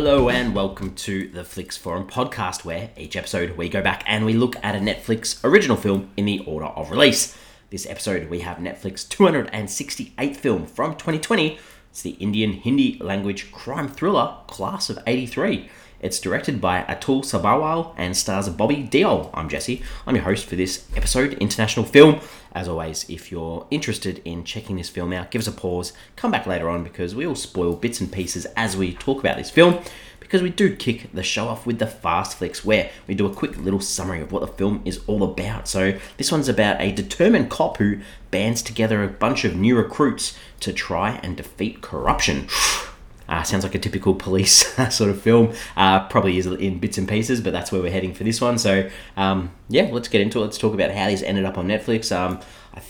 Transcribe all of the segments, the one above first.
Hello and welcome to the Flix Forum podcast, where each episode we go back and we look at a Netflix original film in the order of release. This episode we have Netflix 268th film from 2020. It's the Indian Hindi language crime thriller Class of 83. It's directed by Atul Sabharwal and stars Bobby Deol. I'm Jesse. I'm your host for this episode, International Film. As always, if you're interested in checking this film out, give us a pause, come back later on because we all spoil bits and pieces as we talk about this film. Because we do kick the show off with the Fast Flicks, where we do a quick little summary of what the film is all about. So, this one's about a determined cop who bands together a bunch of new recruits to try and defeat corruption. Uh, sounds like a typical police sort of film. Uh, probably is in bits and pieces, but that's where we're heading for this one. So, um, yeah, let's get into it. Let's talk about how this ended up on Netflix. Um, th-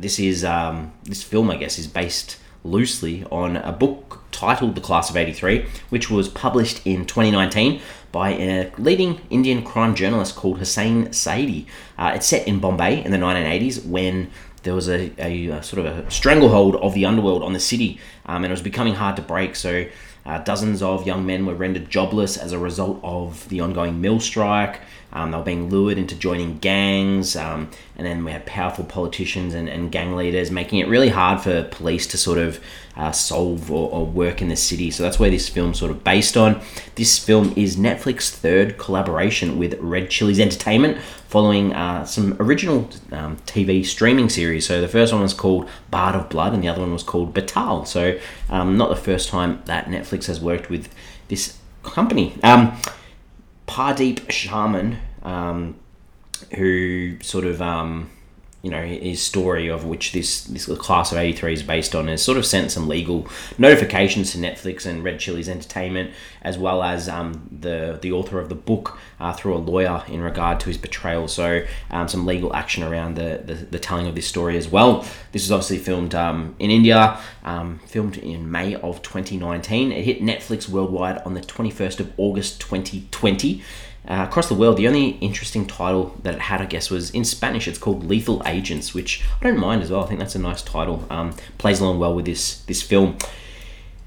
this is um, this film, I guess, is based loosely on a book titled The Class of '83, which was published in 2019 by a leading Indian crime journalist called Hussain Zaidi. Uh, it's set in Bombay in the 1980s when there was a, a, a, sort of a stranglehold of the underworld on the city, um, and it was becoming hard to break. So, uh, dozens of young men were rendered jobless as a result of the ongoing mill strike. Um, they were being lured into joining gangs, um, and then we had powerful politicians and, and, gang leaders making it really hard for police to sort of uh, solve or, or, work in the city. So that's where this film sort of based on. This film is Netflix's third collaboration with Red Chillies Entertainment, following uh, some original um, TV streaming series. So the first one was called Bard of Blood, and the other one was called Betaal. So um, not the first time that Netflix has worked with this company. Um, Pardeep Sharman, um, who sort of um, you know his story of which this this class of 83 is based on has sort of sent some legal notifications to netflix and red chillies entertainment as well as um, the the author of the book uh, through a lawyer in regard to his betrayal. So um, some legal action around the, the, the telling of this story as well. This was obviously filmed um, in india um, filmed in may of 2019 it hit netflix worldwide on the 21st of august 2020 uh, across the world, the only interesting title that it had, I guess, was in Spanish. It's called Lethal Agents, which I don't mind as well. I think that's a nice title. Um, plays along well with this this film.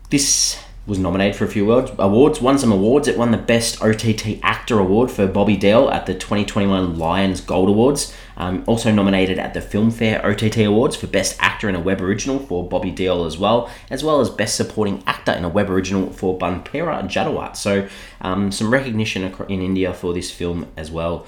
This was nominated for a few awards, won some awards. It won the Best OTT Actor Award for Bobby Deol at the 2021 Lions Gold Awards. Um, also nominated at the Filmfare OTT Awards for Best Actor in a Web Original for Bobby Deol as well, as well as Best Supporting Actor in a Web Original for Banpera Jadawat. So um, some recognition in India for this film as well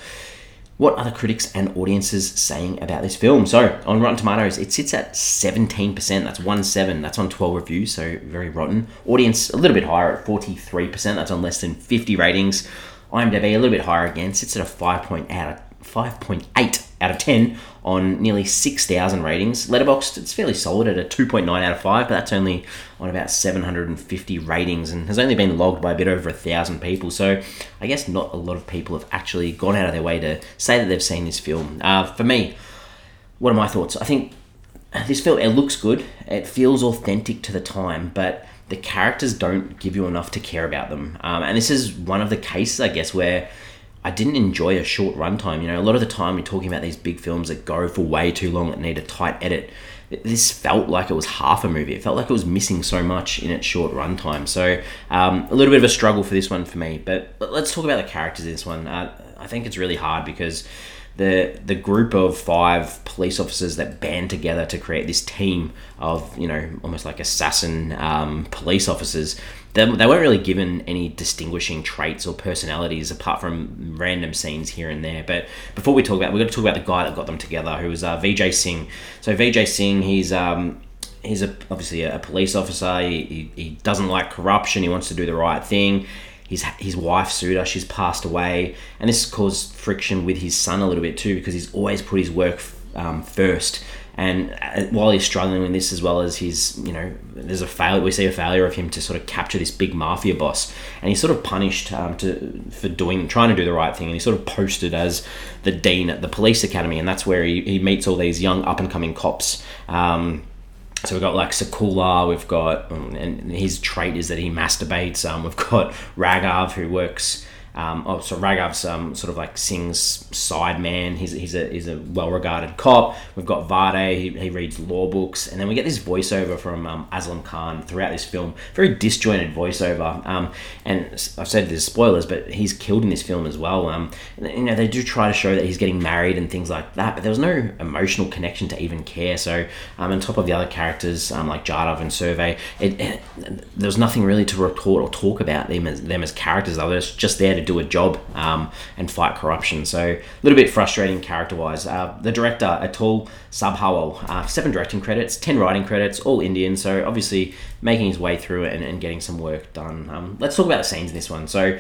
what are the critics and audiences saying about this film? So, on Rotten Tomatoes, it sits at 17%. That's 1 7. That's on 12 reviews, so very rotten. Audience, a little bit higher at 43%. That's on less than 50 ratings. IMDb, a little bit higher again, sits at a 5.8 out of 5.8 out of 10 on nearly 6,000 ratings. Letterboxd, it's fairly solid at a 2.9 out of 5, but that's only on about 750 ratings and has only been logged by a bit over a thousand people. So I guess not a lot of people have actually gone out of their way to say that they've seen this film. Uh, for me, what are my thoughts? I think this film, it looks good, it feels authentic to the time, but the characters don't give you enough to care about them. Um, and this is one of the cases, I guess, where I didn't enjoy a short runtime. You know, a lot of the time we're talking about these big films that go for way too long and need a tight edit. This felt like it was half a movie. It felt like it was missing so much in its short runtime. So um, a little bit of a struggle for this one for me. But let's talk about the characters in this one. Uh, I think it's really hard because the the group of five police officers that band together to create this team of you know almost like assassin um, police officers they, they weren't really given any distinguishing traits or personalities apart from random scenes here and there. But before we talk about, we're going to talk about the guy that got them together, who was uh, Vijay Singh. So Vijay Singh, he's um, he's a, obviously a, police officer. He, he, he doesn't like corruption. He wants to do the right thing. His, his wife Sudha, she's passed away, and this caused friction with his son a little bit too because he's always put his work um, first and uh, while he's struggling with this, as well as he's, you know, there's a failure. We see a failure of him to sort of capture this big mafia boss, and he's sort of punished um, to for doing, trying to do the right thing. And he's sort of posted as the dean at the police academy, and that's where he, he meets all these young up and coming cops. Um, so we've got like Sakula, we've got, um, and his trait is that he masturbates. Um, we've got Raghav, who works Um, oh, so Raghav's um, sort of like Singh's side man. He's, he's a he's a well regarded cop. We've got Vade. He, he reads law books, and then we get this voiceover from um, Aslam Khan throughout this film. Very disjointed voiceover. Um, and I've said there's spoilers, but he's killed in this film as well. Um, you know they do try to show that he's getting married and things like that, but there was no emotional connection to even care. So um, on top of the other characters um, like Jadhav and Surve, it, it, there was nothing really to report or talk about them as them as characters. They were just there to do a job um, and fight corruption. So a little bit frustrating character wise. Uh, the director Atul Sabharwal, uh, seven directing credits, ten writing credits, all Indian. So obviously making his way through it and, and getting some work done. Um, let's talk about the scenes in this one. So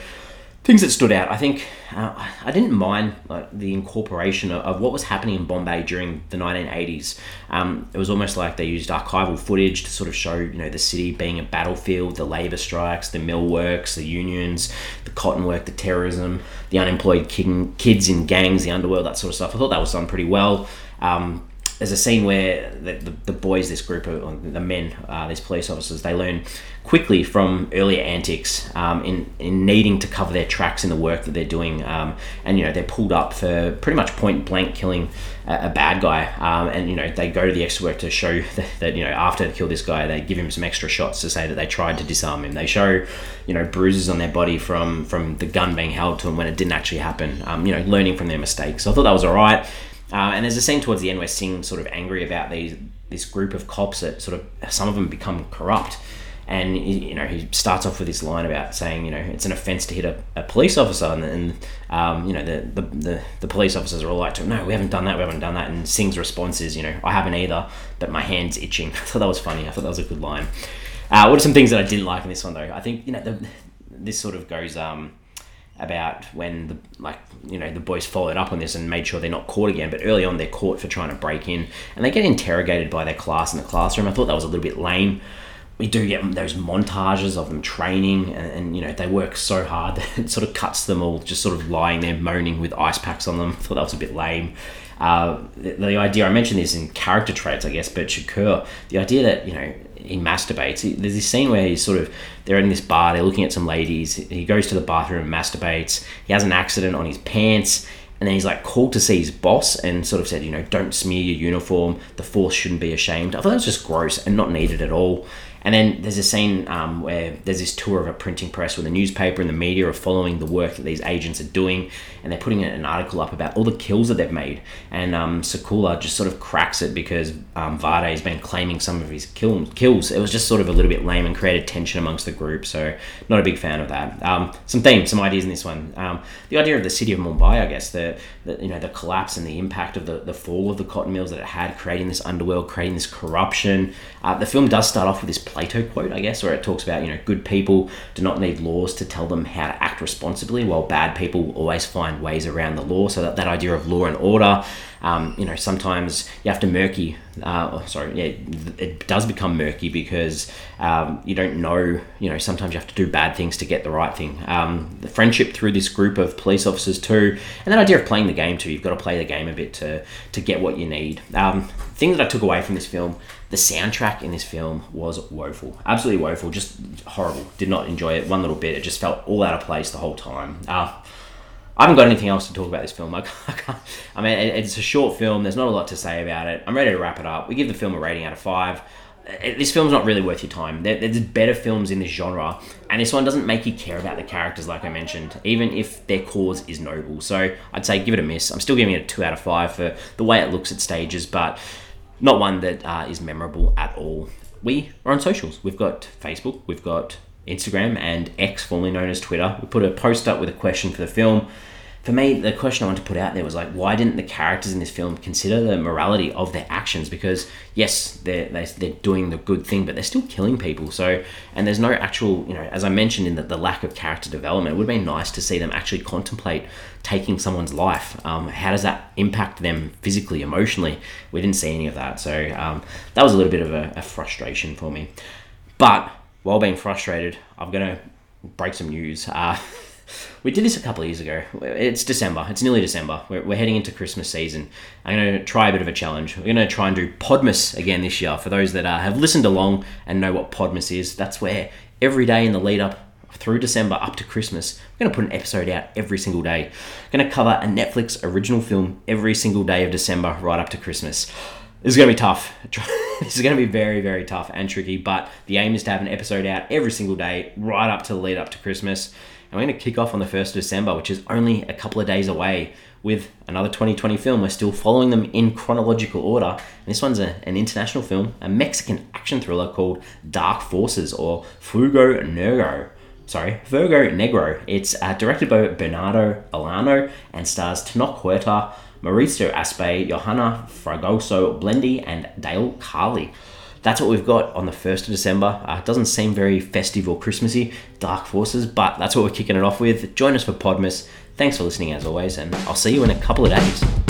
things that stood out. I think uh, I didn't mind like, the incorporation of, of, what was happening in Bombay during the 1980s. Um, it was almost like they used archival footage to sort of show you know the city being a battlefield, the labour strikes, the mill works, the unions, the cotton work, the terrorism, the unemployed kid, kids in gangs, the underworld, that sort of stuff. I thought that was done pretty well. Um, there's a scene where the, the, the, boys, this group of the men, uh, these police officers, they learn quickly from earlier antics um, in, in needing to cover their tracks in the work that they're doing. Um, and, you know, they're pulled up for pretty much point blank killing a, a bad guy. Um, and, you know, they go to the extra work to show that, that, you know, after they kill this guy, they give him some extra shots to say that they tried to disarm him. They show, you know, bruises on their body from, from the gun being held to them when it didn't actually happen, um, you know, learning from their mistakes. So I thought that was all right. Uh, and there's a scene towards the end where Singh sort of angry about these this group of cops that sort of some of them become corrupt. And you know he starts off with this line about saying you know it's an offence to hit a, a police officer. And, and um, you know the, the, the, the, police officers are all like no we haven't done that we haven't done that. And Singh's response is you know I haven't either but my hand's itching. I thought that was funny. I thought that was a good line. Uh, what are some things that I didn't like in this one though? I think you know the, this sort of goes um, about when the like you know the boys followed up on this and made sure they're not caught again but early on they're caught for trying to break in and they get interrogated by their class in the classroom. I thought that was a little bit lame. We do get those montages of them training and, and, you know they work so hard that it sort of cuts them all just sort of lying there moaning with ice packs on them. I thought that was a bit lame. Uh, the, the, idea I mentioned this in character traits I guess but Shakur the idea that you know he masturbates. There's this scene where he's sort of they're in this bar, they're looking at some ladies. He goes to the bathroom and masturbates. He has an accident on his pants, and then he's like called to see his boss and sort of said, you know, don't smear your uniform. The force shouldn't be ashamed. I thought that was just gross and not needed at all. And then there's a scene um, where there's this tour of a printing press where the newspaper and the media are following the work that these agents are doing, and they're putting an article up about all the kills that they've made. And um, just sort of cracks it because um, Vade has been claiming some of his kill- kills. It was just sort of a little bit lame and created tension amongst the group, so not a big fan of that. Um, some themes, some ideas in this one. Um, the idea of the city of Mumbai, I guess, the, the you know the collapse and the impact of the, the fall of the cotton mills that it had, creating this underworld, creating this corruption. Uh, the film does start off with this Plato quote, I guess, where it talks about, you know, good people do not need laws to tell them how to act responsibly, while bad people always find ways around the law. So that, that idea of law and order, um, you know, sometimes you have to murky, uh, oh, sorry, yeah, it does become murky because um, you don't know, you know, sometimes you have to do bad things to get the right thing. Um, the friendship through this group of police officers too, and that idea of playing the game too, you've got to play the game a bit to, to get what you need. Um, things that I took away from this film the soundtrack in this film was woeful, absolutely woeful, just horrible. Did not enjoy it one little bit. It just felt all out of place the whole time. Uh, I haven't got anything else to talk about this film. I, I mean, it's a short film. There's not a lot to say about it. I'm ready to wrap it up. We give the film a rating out of five. This film's not really worth your time. There's better films in this genre, and this one doesn't make you care about the characters, like I mentioned, even if their cause is noble. So I'd say give it a miss. I'm still giving it a two out of five for the way it looks at stages, but not one that uh, is memorable at all. We are on socials. We've got Facebook, we've got Instagram, and X, formerly known as Twitter. We put a post up with a question for the film for me, the question I wanted to put out there was like, why didn't the characters in this film consider the morality of their actions? Because yes, they're they're doing the good thing, but they're still killing people. So, and there's no actual, you know, as I mentioned in the, the lack of character development, it would have been nice to see them actually contemplate taking someone's life. Um, how does that impact them physically, emotionally? We didn't see any of that, so um, that was a little bit of a, a frustration for me. But while being frustrated, I'm gonna break some news. Uh, we did this a couple of years ago. It's December. It's nearly December. We're, we're heading into Christmas season. I'm going to try a bit of a challenge. We're going to try and do Podmas again this year. For those that uh, have listened along and know what Podmas is, that's where every day in the lead up through December up to Christmas, we're going to put an episode out every single day. We're going to cover a Netflix original film every single day of December right up to Christmas. This is going to be tough. this is going to be very, very tough and tricky, but the aim is to have an episode out every single day right up to the lead up to Christmas. And we're going to kick off on the 1st of December, which is only a couple of days away, with another 2020 film. We're still following them in chronological order. And this one's a, an international film, a Mexican action thriller called Dark Forces or Fuego Negro. Sorry, Fuego Negro. It's uh, directed by Bernardo Alano and stars Tenoch Huerta, Mauricio Aspe, Johanna Fragoso Blendy, and Dale Carley. That's what we've got on the 1st of December. Uh, it doesn't seem very festive or Christmassy, Dark Forces, but that's what we're kicking it off with. Join us for Podmas. Thanks for listening as always, and I'll see you in a couple of days.